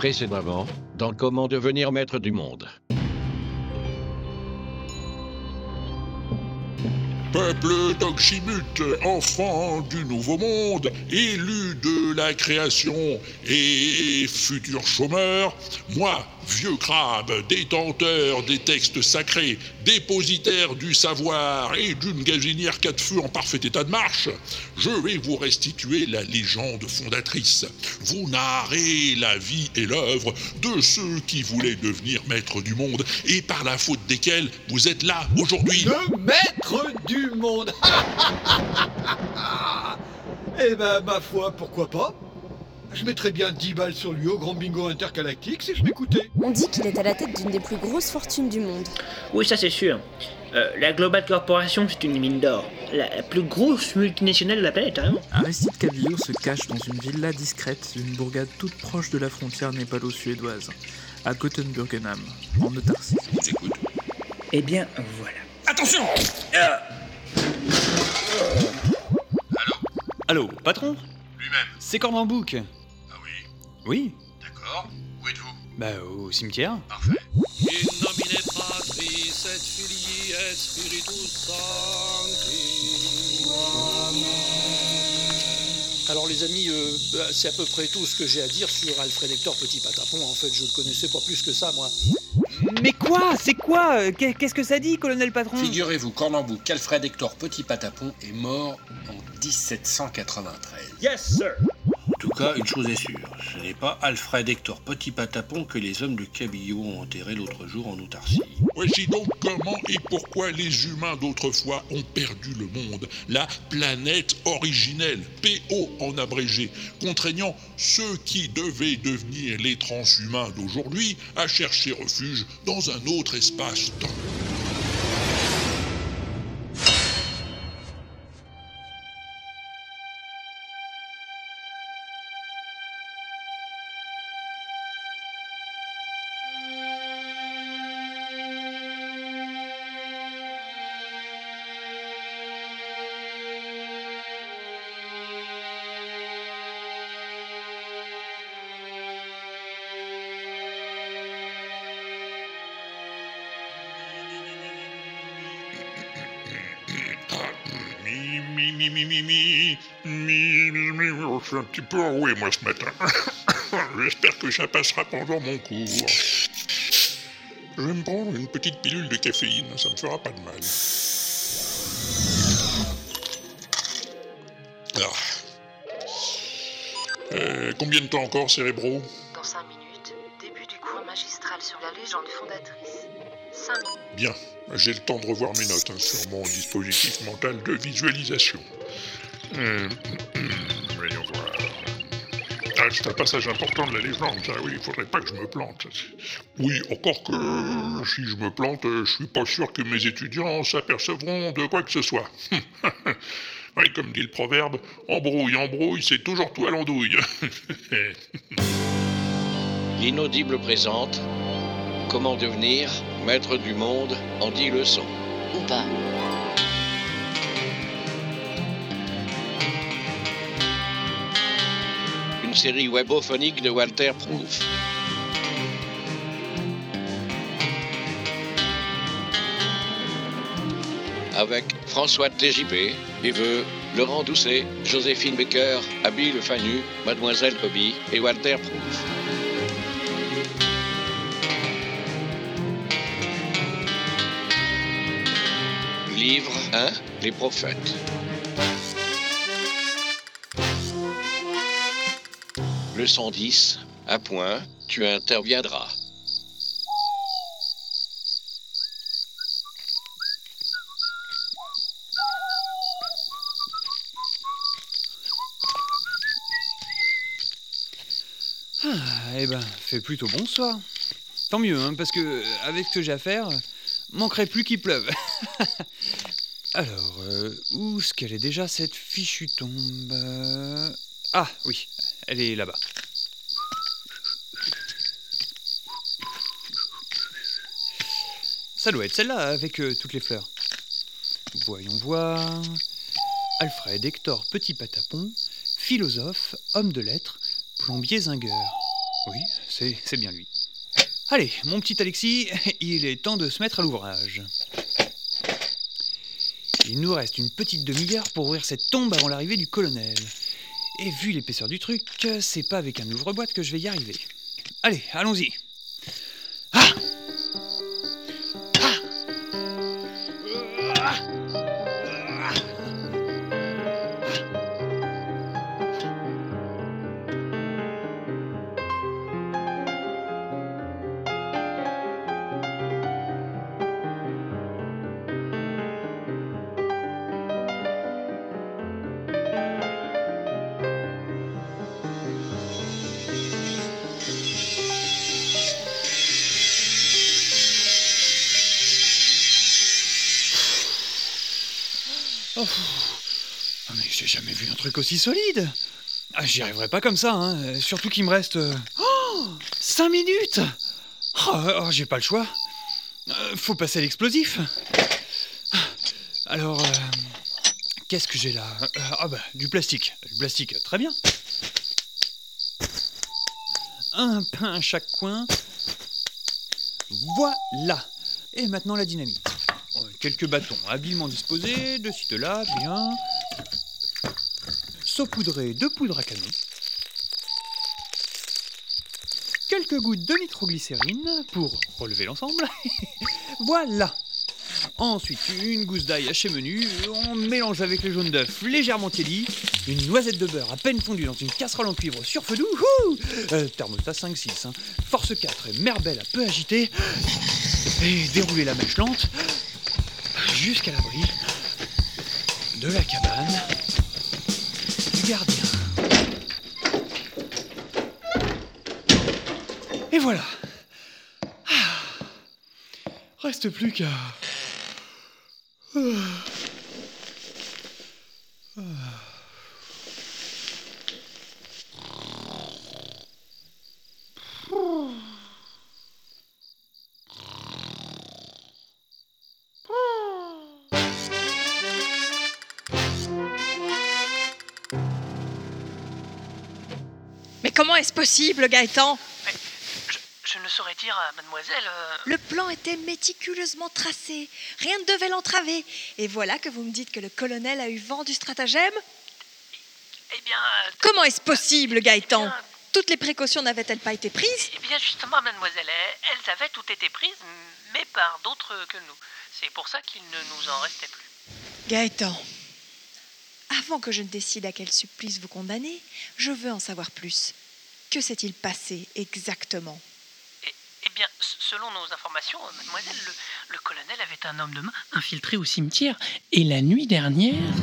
Précédemment, dans Comment devenir maître du monde. Peuple d'Oxymute, enfant du nouveau monde, élu de la création et futur chômeur, moi, vieux crabe, détenteur des textes sacrés, dépositaire du savoir et d'une gazinière quatre feux en parfait état de marche, je vais vous restituer la légende fondatrice, vous narrer la vie et l'œuvre de ceux qui voulaient devenir maîtres du monde et par la faute desquels vous êtes là aujourd'hui. Le maître du monde. Eh ben, ma foi, pourquoi pas? Je mettrais bien 10 balles sur lui au grand bingo intergalactique si je m'écoutais. On dit qu'il est à la tête d'une des plus grosses fortunes du monde. Oui, ça c'est sûr. Euh, la Global Corporation, c'est une mine d'or. La, la plus grosse multinationale de la planète, hein. Aristide Cabillo se cache dans une villa discrète d'une bourgade toute proche de la frontière népalo-suédoise, à Gothenburgenham, en Autarcie. Eh bien, voilà. Attention Allô, patron? Lui-même. C'est Cornambouc. Oui, d'accord. Où êtes-vous? Bah, au cimetière. Parfait. In nomine Patris et Filii et Spiritus Sancti. Alors les amis, euh, bah, c'est à peu près tout ce que j'ai à dire sur Alfred Hector Petit Patapon. En fait, je le connaissais pas plus que ça, moi. Mais quoi? C'est quoi? Euh, qu'est- Qu'est-ce que ça dit, colonel patron? Figurez-vous qu'Orlambou qu'Alfred Hector Petit Patapon est mort en 1793. Yes, sir. En tout cas, une chose est sûre, ce n'est pas Alfred Hector Petit Patapon que les hommes de Cabillo ont enterré l'autre jour en Autarcie. Voici donc comment et pourquoi les humains d'autrefois ont perdu le monde, la planète originelle, PO en abrégé, contraignant ceux qui devaient devenir les transhumains d'aujourd'hui à chercher refuge dans un autre espace-temps. mi, mi, mi, mi, je suis un petit peu enroué, moi, ce matin. J'espère que ça passera pendant mon cours. Je vais me prendre une petite pilule de caféine, ça me fera pas de mal. Ah. Euh, combien de temps encore, cérébraux Dans 5 minutes, début du cours magistral sur la légende fondatrice. 5 minutes. Bien j'ai le temps de revoir mes notes hein, sur mon dispositif mental de visualisation. Voir. Ah, c'est un passage important de la légende, ça, oui, il faudrait pas que je me plante. Oui, encore que si je me plante, euh, je suis pas sûr que mes étudiants s'apercevront de quoi que ce soit. oui, comme dit le proverbe, embrouille, embrouille, c'est toujours tout à l'andouille. L'inaudible présente Comment devenir maître du monde en 10 leçons. Ou pas. Une série webophonique de Walter Proof. Avec François TJP, Eveux, Laurent Doucet, Joséphine Becker, Abby Le Fanu, Mademoiselle Hobby et Walter Proof. Livre 1 Les prophètes. Leçon 10 À point, tu interviendras. Ah, eh ben, fait plutôt bon soir. Tant mieux, hein, parce que euh, avec ce que j'ai à faire, manquerait plus qu'il pleuve. Alors, euh, où est-ce qu'elle est déjà cette fichue tombe Euh, Ah oui, elle est là-bas. Ça doit être celle-là avec euh, toutes les fleurs. Voyons voir. Alfred Hector Petit Patapon, philosophe, homme de lettres, plombier zingueur. Oui, c'est c'est bien lui. Allez, mon petit Alexis, il est temps de se mettre à l'ouvrage. Il nous reste une petite demi-heure pour ouvrir cette tombe avant l'arrivée du colonel. Et vu l'épaisseur du truc, c'est pas avec un ouvre-boîte que je vais y arriver. Allez, allons-y. Vu un truc aussi solide. Ah, J'y arriverai pas comme ça, hein. Surtout qu'il me reste. euh, Oh 5 minutes Oh, oh, j'ai pas le choix. Euh, faut passer à l'explosif. Alors, euh, qu'est-ce que j'ai là? Euh, Ah bah, du plastique. Du plastique, très bien. Un pain à chaque coin. Voilà. Et maintenant la dynamite. Quelques bâtons habilement disposés, de ci de là, bien. Saupoudré de poudre à canon. Quelques gouttes de nitroglycérine pour relever l'ensemble. voilà. Ensuite, une gousse d'ail haché menu, on mélange avec les jaunes d'œufs légèrement tiédis, une noisette de beurre à peine fondue dans une casserole en cuivre sur feu doux, Euh, thermostat 5-6, hein. force 4 et merbelle à peu agitée, et dérouler la mèche lente jusqu'à l'abri de la cabane Et voilà. Ah. Reste plus qu'à... Ah. Comment est-ce possible, Gaëtan Je ne saurais dire à mademoiselle. euh, Le plan était méticuleusement tracé. Rien ne devait l'entraver. Et voilà que vous me dites que le colonel a eu vent du stratagème Eh bien. euh, Comment est-ce possible, Gaëtan Toutes les précautions n'avaient-elles pas été prises Eh bien, justement, mademoiselle, elles, elles avaient toutes été prises, mais par d'autres que nous. C'est pour ça qu'il ne nous en restait plus. Gaëtan, avant que je ne décide à quel supplice vous condamner, je veux en savoir plus. Que s'est-il passé exactement? Eh bien, s- selon nos informations, euh, mademoiselle, le, le colonel avait un homme de main infiltré au cimetière. Et la nuit dernière.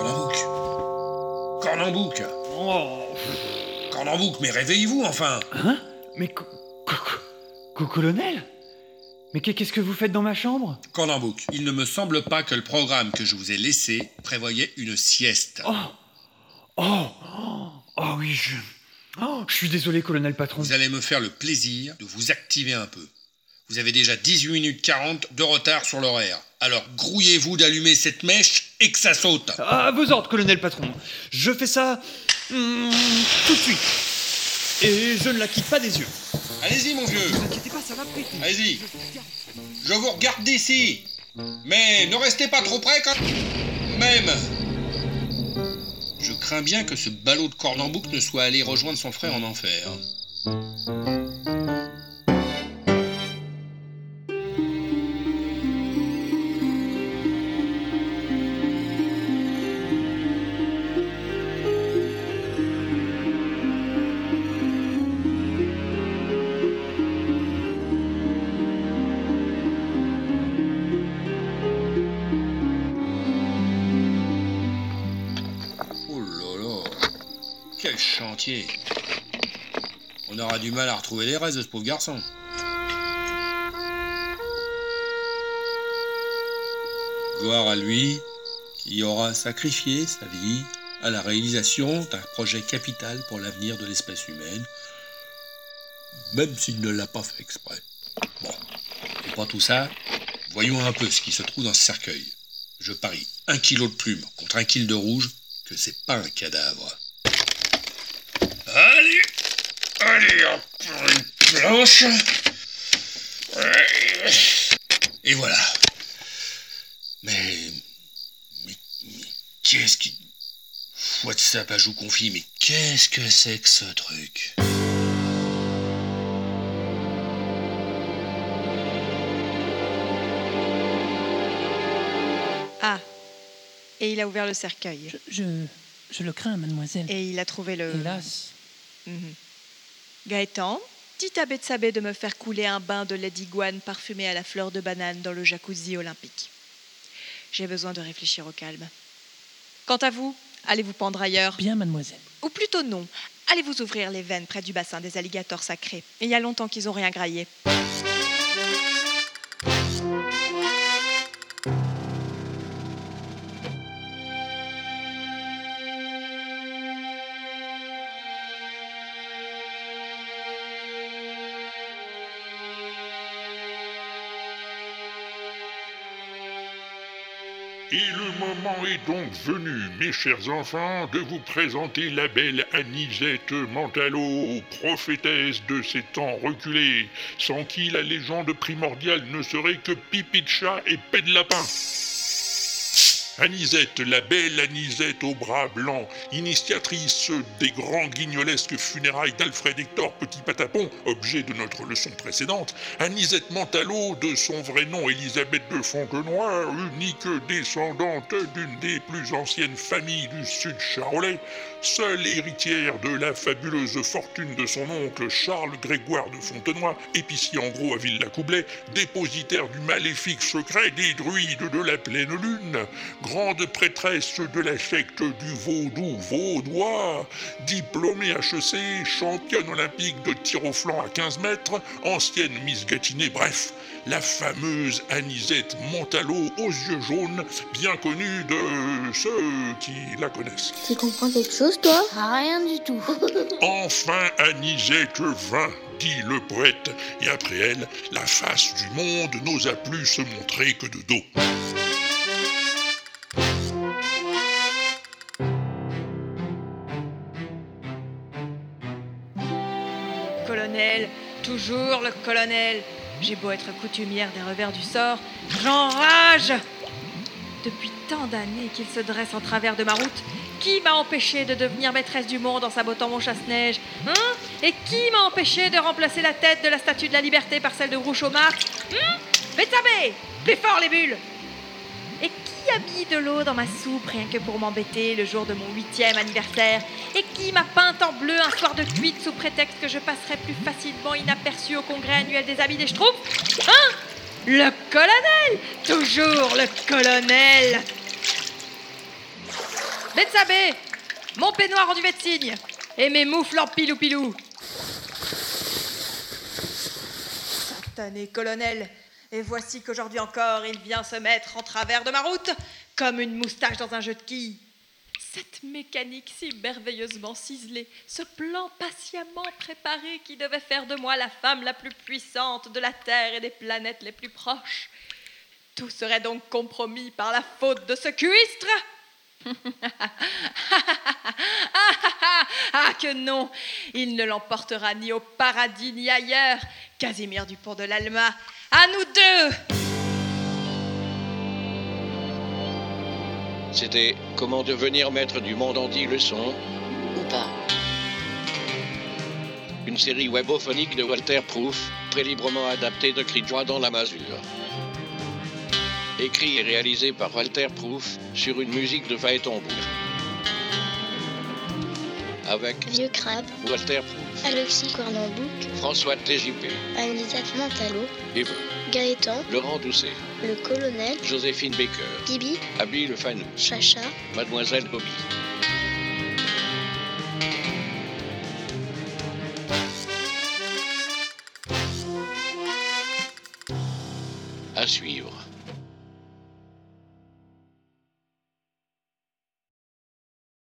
Cornambouc Cornambouc Cornambouc, mais réveillez-vous enfin! Hein? Mais co- co- co- colonel? Mais qu'est- qu'est-ce que vous faites dans ma chambre? Cornambouc, il ne me semble pas que le programme que je vous ai laissé prévoyait une sieste. Oh Oh Oh oui, je... Oh, je suis désolé, colonel patron. Vous allez me faire le plaisir de vous activer un peu. Vous avez déjà 18 minutes 40 de retard sur l'horaire. Alors grouillez-vous d'allumer cette mèche et que ça saute. À vos ordres, colonel patron. Je fais ça hum, tout de suite. Et je ne la quitte pas des yeux. Allez-y, mon vieux. Ne vous inquiétez pas, ça va péter. Allez-y. Je vous regarde d'ici. Mais ne restez pas trop près quand même. Je crains bien que ce ballot de Cornambouc ne soit allé rejoindre son frère en enfer. On aura du mal à retrouver les restes de ce pauvre garçon. Gloire à lui qui aura sacrifié sa vie à la réalisation d'un projet capital pour l'avenir de l'espèce humaine, même s'il ne l'a pas fait exprès. Bon, et pour tout ça, voyons un peu ce qui se trouve dans ce cercueil. Je parie un kilo de plume contre un kilo de rouge que c'est pas un cadavre. Allez Allez, encore une planche Et voilà. Mais... Mais... mais qu'est-ce qui... WhatsApp à joue confit, mais qu'est-ce que c'est que ce truc? Ah. Et il a ouvert le cercueil. Je, je le crains, mademoiselle. Et il a trouvé le... Hélas. Mhm. Gaëtan, dis à Betsabé de me faire couler un bain de lait d'iguane parfumé à la fleur de banane dans le jacuzzi olympique. J'ai besoin de réfléchir au calme. Quant à vous, allez vous pendre ailleurs. Bien, mademoiselle. Ou plutôt non, allez vous ouvrir les veines près du bassin des alligators sacrés. Il y a longtemps qu'ils ont rien graillé. Et le moment est donc venu, mes chers enfants, de vous présenter la belle Anisette Mentalo, prophétesse de ces temps reculés, sans qui la légende primordiale ne serait que pipi et paix de lapin. Anisette, la belle Anisette au bras blanc, initiatrice des grands guignolesques funérailles d'Alfred Hector Petit Patapon, objet de notre leçon précédente, Anisette Mentalo, de son vrai nom Élisabeth de Fontenoy, unique descendante d'une des plus anciennes familles du sud charolais, seule héritière de la fabuleuse fortune de son oncle Charles Grégoire de Fontenoy, épicier en gros à Villa-Coublet, dépositaire du maléfique secret des druides de la pleine lune, grande prêtresse de la secte du vaudou vaudois, diplômée HEC, championne olympique de tir au flanc à 15 mètres, ancienne Miss Gatineau, bref, la fameuse Anisette Montalo aux yeux jaunes, bien connue de ceux qui la connaissent. Tu comprends quelque chose, toi? Rien du tout. Enfin Anisette vint, dit le poète, et après elle, la face du monde n'osa plus se montrer que de dos. Toujours le colonel. J'ai beau être coutumière des revers du sort, j'enrage. Depuis tant d'années qu'il se dresse en travers de ma route, qui m'a empêché de devenir maîtresse du monde en sabotant mon chasse-neige Hein? Et qui m'a empêché de remplacer la tête de la statue de la liberté par celle de Groucho Marx Hein? Plus fort les bulles a mis de l'eau dans ma soupe rien que pour m'embêter le jour de mon huitième anniversaire. Et qui m'a peint en bleu un soir de cuite sous prétexte que je passerais plus facilement inaperçu au congrès annuel des amis des Schtroumpfs? Hein? Le colonel! Toujours le colonel! Betsabé Mon peignoir en duvet de cygne Et mes moufles en pilou-pilou. Satané colonel Et voici qu'aujourd'hui encore, il vient se mettre en travers de ma route, comme une moustache dans un jeu de quilles. Cette mécanique si merveilleusement ciselée, ce plan patiemment préparé qui devait faire de moi la femme la plus puissante de la Terre et des planètes les plus proches. Tout serait donc compromis par la faute de ce cuistre ah que non, il ne l'emportera ni au paradis ni ailleurs. Casimir Dupont de l'Alma, à nous deux C'était Comment devenir maître du monde en 10 leçons ou pas. Une série webophonique de Walter Proof, très librement adaptée de Cri de joie dans la masure. Écrit et réalisé par Walter Proof sur une musique de Phaéton. Avec Vieux crabe, Walter Proof, Alexis Cornambouc, François TJP, Anisette Mentalo, Eve, Gaëtan, Laurent Doucet, le colonel, Joséphine Baker, Bibi, Abby Le Fanou, Chacha, Mademoiselle Bobby.